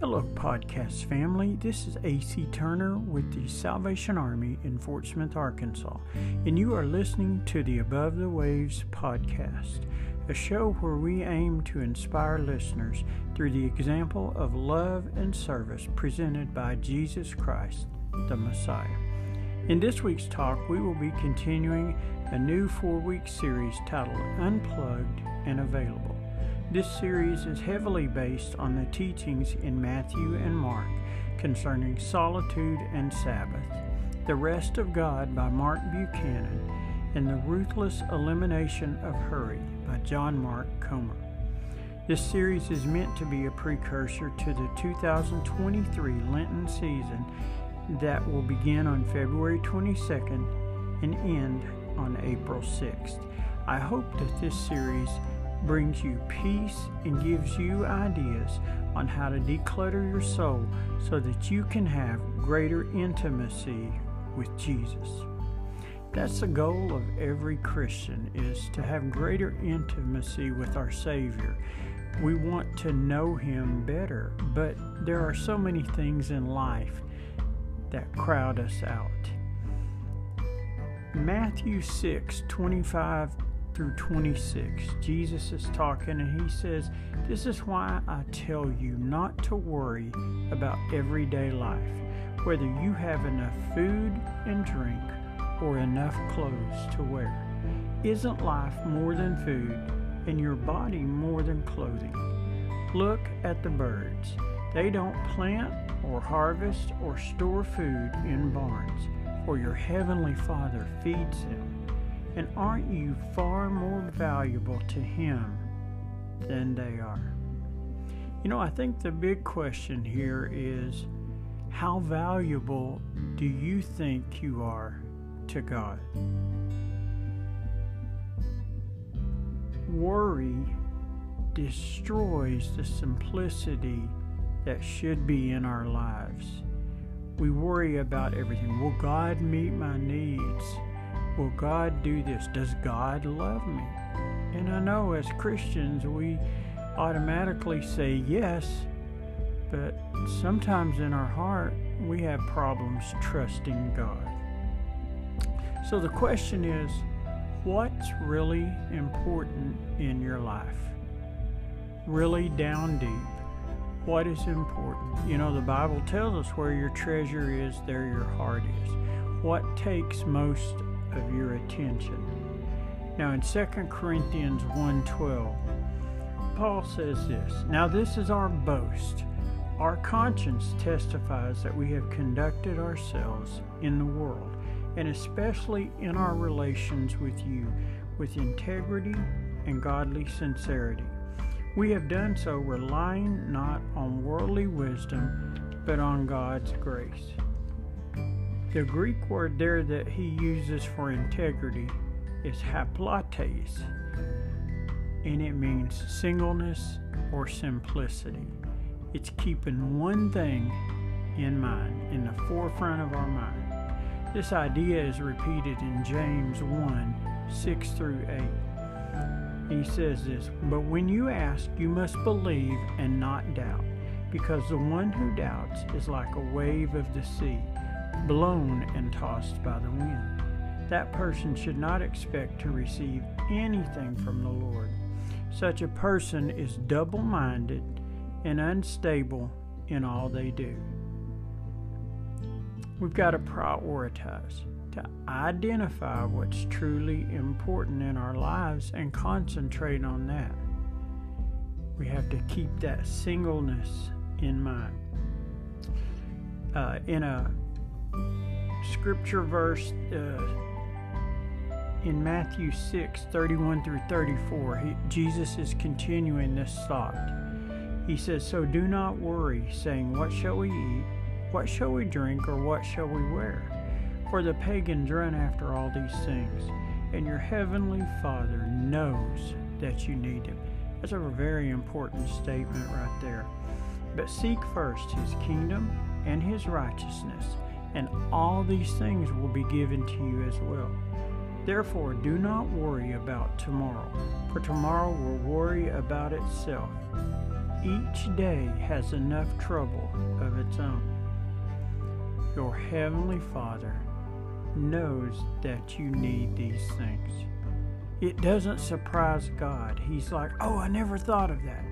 Hello, podcast family. This is AC Turner with the Salvation Army in Fort Smith, Arkansas, and you are listening to the Above the Waves podcast, a show where we aim to inspire listeners through the example of love and service presented by Jesus Christ, the Messiah. In this week's talk, we will be continuing a new four week series titled Unplugged and Available. This series is heavily based on the teachings in Matthew and Mark concerning solitude and Sabbath, The Rest of God by Mark Buchanan, and The Ruthless Elimination of Hurry by John Mark Comer. This series is meant to be a precursor to the 2023 Lenten season that will begin on February 22nd and end on April 6th. I hope that this series brings you peace and gives you ideas on how to declutter your soul so that you can have greater intimacy with Jesus. That's the goal of every Christian is to have greater intimacy with our Savior. We want to know him better, but there are so many things in life that crowd us out. Matthew 6 25 through 26, Jesus is talking and he says, This is why I tell you not to worry about everyday life, whether you have enough food and drink or enough clothes to wear. Isn't life more than food and your body more than clothing? Look at the birds. They don't plant or harvest or store food in barns, for your heavenly Father feeds them. And aren't you far more valuable to Him than they are? You know, I think the big question here is how valuable do you think you are to God? Worry destroys the simplicity that should be in our lives. We worry about everything. Will God meet my needs? Will God do this? Does God love me? And I know as Christians we automatically say yes, but sometimes in our heart we have problems trusting God. So the question is what's really important in your life? Really down deep. What is important? You know, the Bible tells us where your treasure is, there your heart is. What takes most of your attention. Now in 2 Corinthians 1:12, Paul says this, "Now this is our boast. Our conscience testifies that we have conducted ourselves in the world, and especially in our relations with you, with integrity and godly sincerity. We have done so relying not on worldly wisdom, but on God's grace." The Greek word there that he uses for integrity is haplotes, and it means singleness or simplicity. It's keeping one thing in mind, in the forefront of our mind. This idea is repeated in James 1 6 through 8. He says this, But when you ask, you must believe and not doubt, because the one who doubts is like a wave of the sea blown and tossed by the wind. That person should not expect to receive anything from the Lord. Such a person is double minded and unstable in all they do. We've got to prioritize, to identify what's truly important in our lives and concentrate on that. We have to keep that singleness in mind. Uh, in a scripture verse uh, in Matthew 6 31 through 34. He, Jesus is continuing this thought. He says, So do not worry, saying, What shall we eat? What shall we drink? Or what shall we wear? For the pagans run after all these things, and your heavenly Father knows that you need them. That's a very important statement right there. But seek first his kingdom and his righteousness and all these things will be given to you as well. Therefore, do not worry about tomorrow, for tomorrow will worry about itself. Each day has enough trouble of its own. Your Heavenly Father knows that you need these things. It doesn't surprise God. He's like, oh, I never thought of that.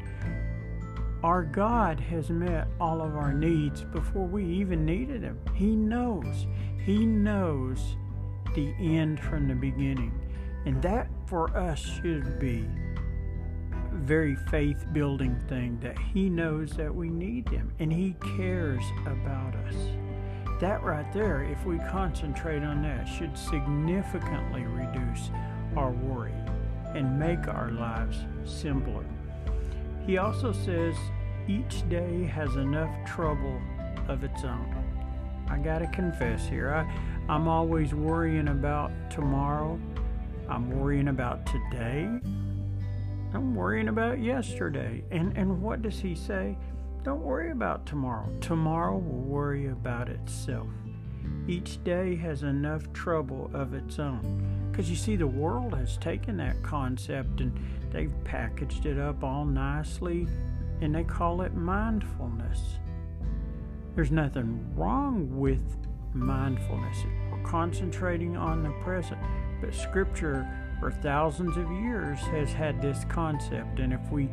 Our God has met all of our needs before we even needed Him. He knows. He knows the end from the beginning. And that for us should be a very faith building thing that He knows that we need Him and He cares about us. That right there, if we concentrate on that, should significantly reduce our worry and make our lives simpler. He also says each day has enough trouble of its own. I got to confess here, I, I'm always worrying about tomorrow. I'm worrying about today. I'm worrying about yesterday. And, and what does he say? Don't worry about tomorrow. Tomorrow will worry about itself. Each day has enough trouble of its own. Because you see, the world has taken that concept and they've packaged it up all nicely and they call it mindfulness. There's nothing wrong with mindfulness. We're concentrating on the present. But Scripture, for thousands of years, has had this concept, and if we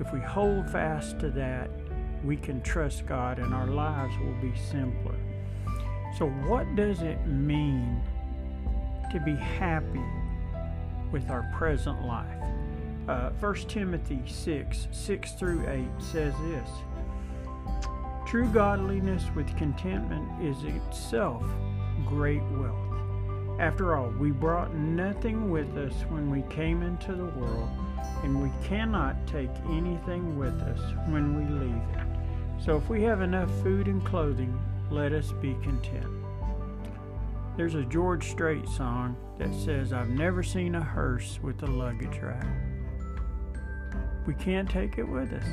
if we hold fast to that, we can trust God, and our lives will be simpler. So, what does it mean to be happy with our present life? Uh, 1 Timothy 6 6 through 8 says this True godliness with contentment is itself great wealth. After all, we brought nothing with us when we came into the world, and we cannot take anything with us when we leave it. So if we have enough food and clothing, let us be content. There's a George Strait song that says, I've never seen a hearse with a luggage rack. We can't take it with us.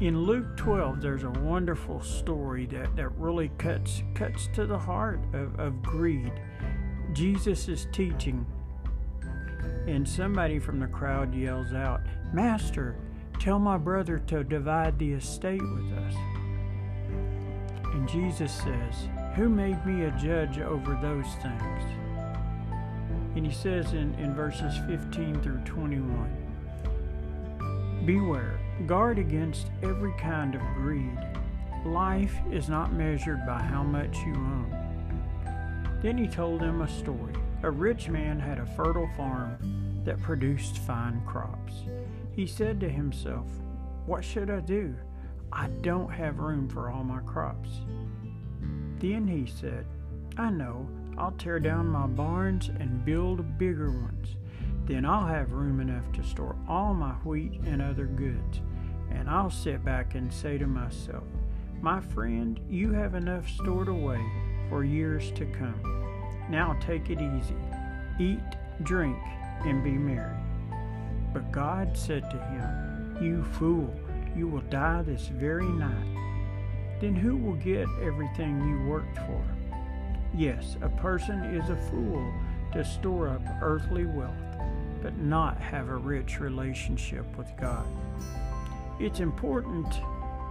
In Luke 12, there's a wonderful story that, that really cuts, cuts to the heart of, of greed. Jesus is teaching, and somebody from the crowd yells out, Master, tell my brother to divide the estate with us. And Jesus says, Who made me a judge over those things? And he says in, in verses 15 through 21 Beware Guard against every kind of greed. Life is not measured by how much you own. Then he told them a story. A rich man had a fertile farm that produced fine crops. He said to himself, What should I do? I don't have room for all my crops. Then he said, I know, I'll tear down my barns and build bigger ones. Then I'll have room enough to store all my wheat and other goods and I'll sit back and say to myself, My friend, you have enough stored away for years to come. Now take it easy. Eat, drink, and be merry. But God said to him, You fool, you will die this very night. Then who will get everything you worked for? Yes, a person is a fool to store up earthly wealth, but not have a rich relationship with God. It's important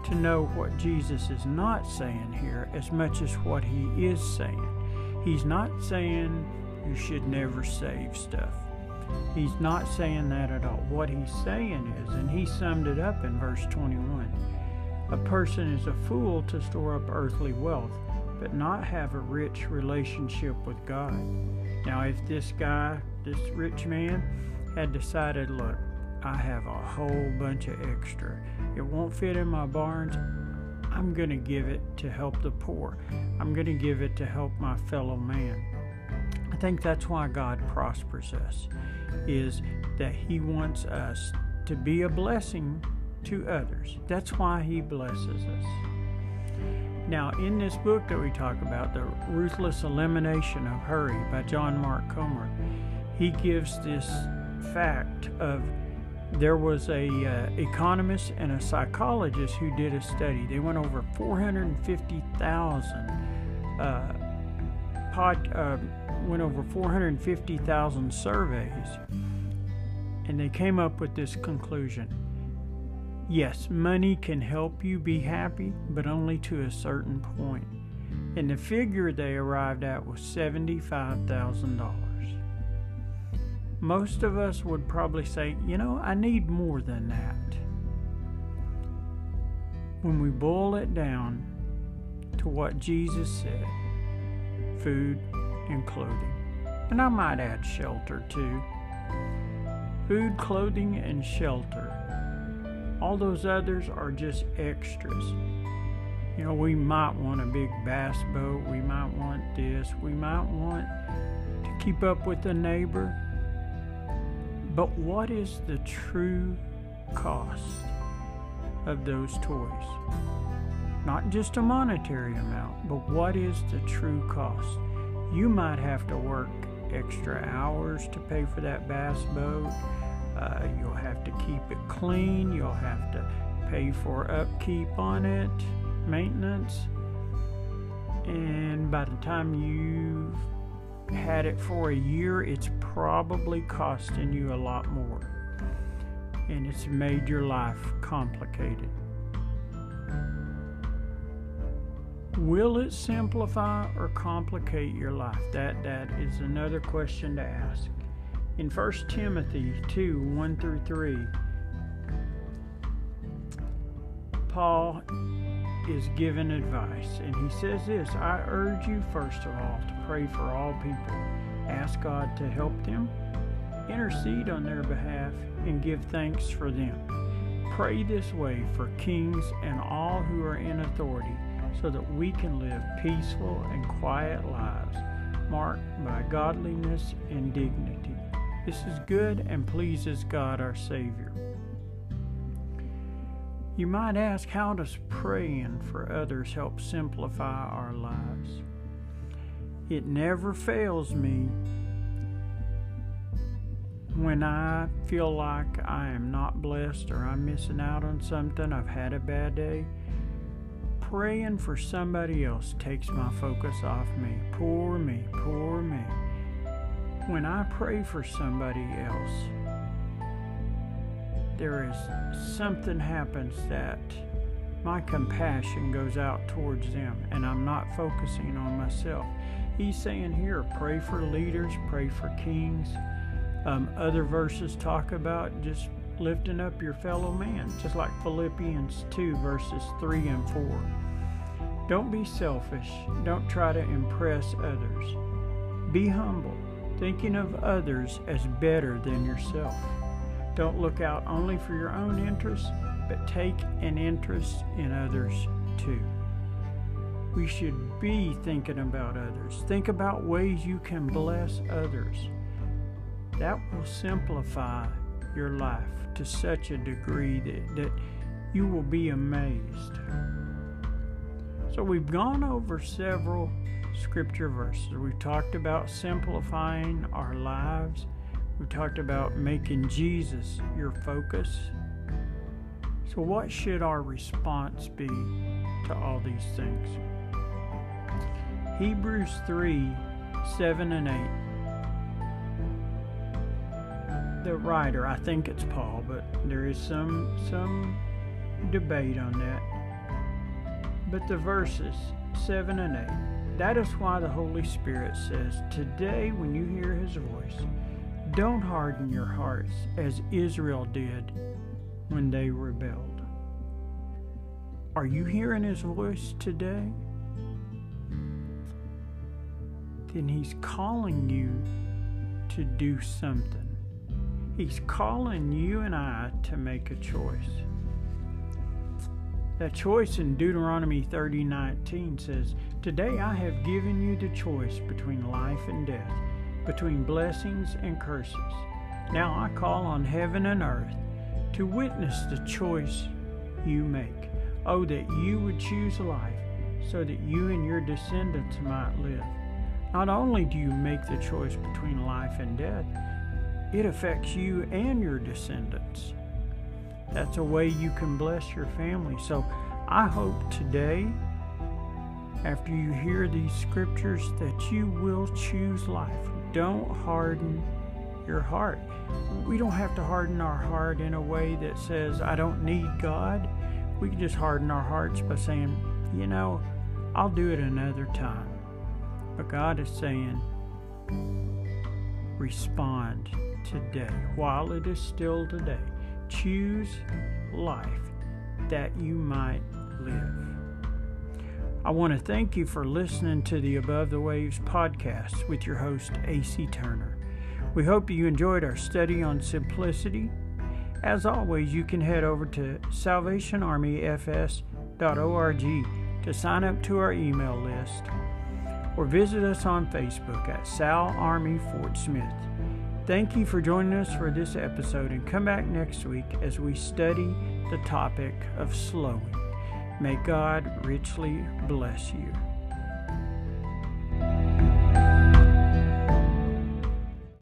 to know what Jesus is not saying here as much as what he is saying. He's not saying you should never save stuff. He's not saying that at all. What he's saying is, and he summed it up in verse 21 a person is a fool to store up earthly wealth, but not have a rich relationship with God. Now, if this guy, this rich man, had decided, look, I have a whole bunch of extra. It won't fit in my barns. I'm going to give it to help the poor. I'm going to give it to help my fellow man. Think that's why God prospers us is that he wants us to be a blessing to others. That's why he blesses us. Now, in this book that we talk about, The Ruthless Elimination of Hurry by John Mark Comer, he gives this fact of there was a uh, economist and a psychologist who did a study. They went over 450,000 uh, pod uh, went over 450,000 surveys and they came up with this conclusion. Yes, money can help you be happy, but only to a certain point. And the figure they arrived at was $75,000. Most of us would probably say, you know, I need more than that. When we boil it down to what Jesus said food and clothing, and I might add shelter too. Food, clothing, and shelter. All those others are just extras. You know, we might want a big bass boat, we might want this, we might want to keep up with the neighbor. But what is the true cost? of those toys. Not just a monetary amount, but what is the true cost? You might have to work extra hours to pay for that bass boat. Uh, you'll have to keep it clean. You'll have to pay for upkeep on it, maintenance. And by the time you've had it for a year, it's probably costing you a lot more and it's made your life complicated. Will it simplify or complicate your life? That that is another question to ask. In 1 Timothy 2 1 through 3, Paul is given advice, and he says this I urge you, first of all, to pray for all people. Ask God to help them intercede on their behalf, and give thanks for them. Pray this way for kings and all who are in authority, so that we can live peaceful and quiet lives, marked by godliness and dignity. This is good and pleases God our Savior. You might ask, how does praying for others help simplify our lives? It never fails me when I feel like I am not blessed or I'm missing out on something, I've had a bad day, praying for somebody else takes my focus off me. Poor me, poor me. When I pray for somebody else, there is something happens that my compassion goes out towards them and I'm not focusing on myself. He's saying here, pray for leaders, pray for kings um, other verses talk about just lifting up your fellow man, just like Philippians 2, verses 3 and 4. Don't be selfish. Don't try to impress others. Be humble, thinking of others as better than yourself. Don't look out only for your own interests, but take an interest in others too. We should be thinking about others. Think about ways you can bless others. That will simplify your life to such a degree that, that you will be amazed. So, we've gone over several scripture verses. We've talked about simplifying our lives, we've talked about making Jesus your focus. So, what should our response be to all these things? Hebrews 3 7 and 8 the writer, I think it's Paul, but there is some some debate on that. But the verses 7 and 8, that is why the Holy Spirit says, Today, when you hear his voice, don't harden your hearts as Israel did when they rebelled. Are you hearing his voice today? Then he's calling you to do something. He's calling you and I to make a choice. That choice in Deuteronomy 30:19 says, "Today I have given you the choice between life and death, between blessings and curses. Now I call on heaven and earth to witness the choice you make. Oh, that you would choose life so that you and your descendants might live. Not only do you make the choice between life and death, it affects you and your descendants. That's a way you can bless your family. So I hope today after you hear these scriptures that you will choose life. Don't harden your heart. We don't have to harden our heart in a way that says, I don't need God. We can just harden our hearts by saying, you know, I'll do it another time. But God is saying, respond today while it is still today. Choose life that you might live. I want to thank you for listening to the Above the Waves podcast with your host, AC Turner. We hope you enjoyed our study on simplicity. As always, you can head over to salvationarmyfs.org to sign up to our email list or visit us on Facebook at Sal Army Fort Smith. Thank you for joining us for this episode and come back next week as we study the topic of slowing. May God richly bless you.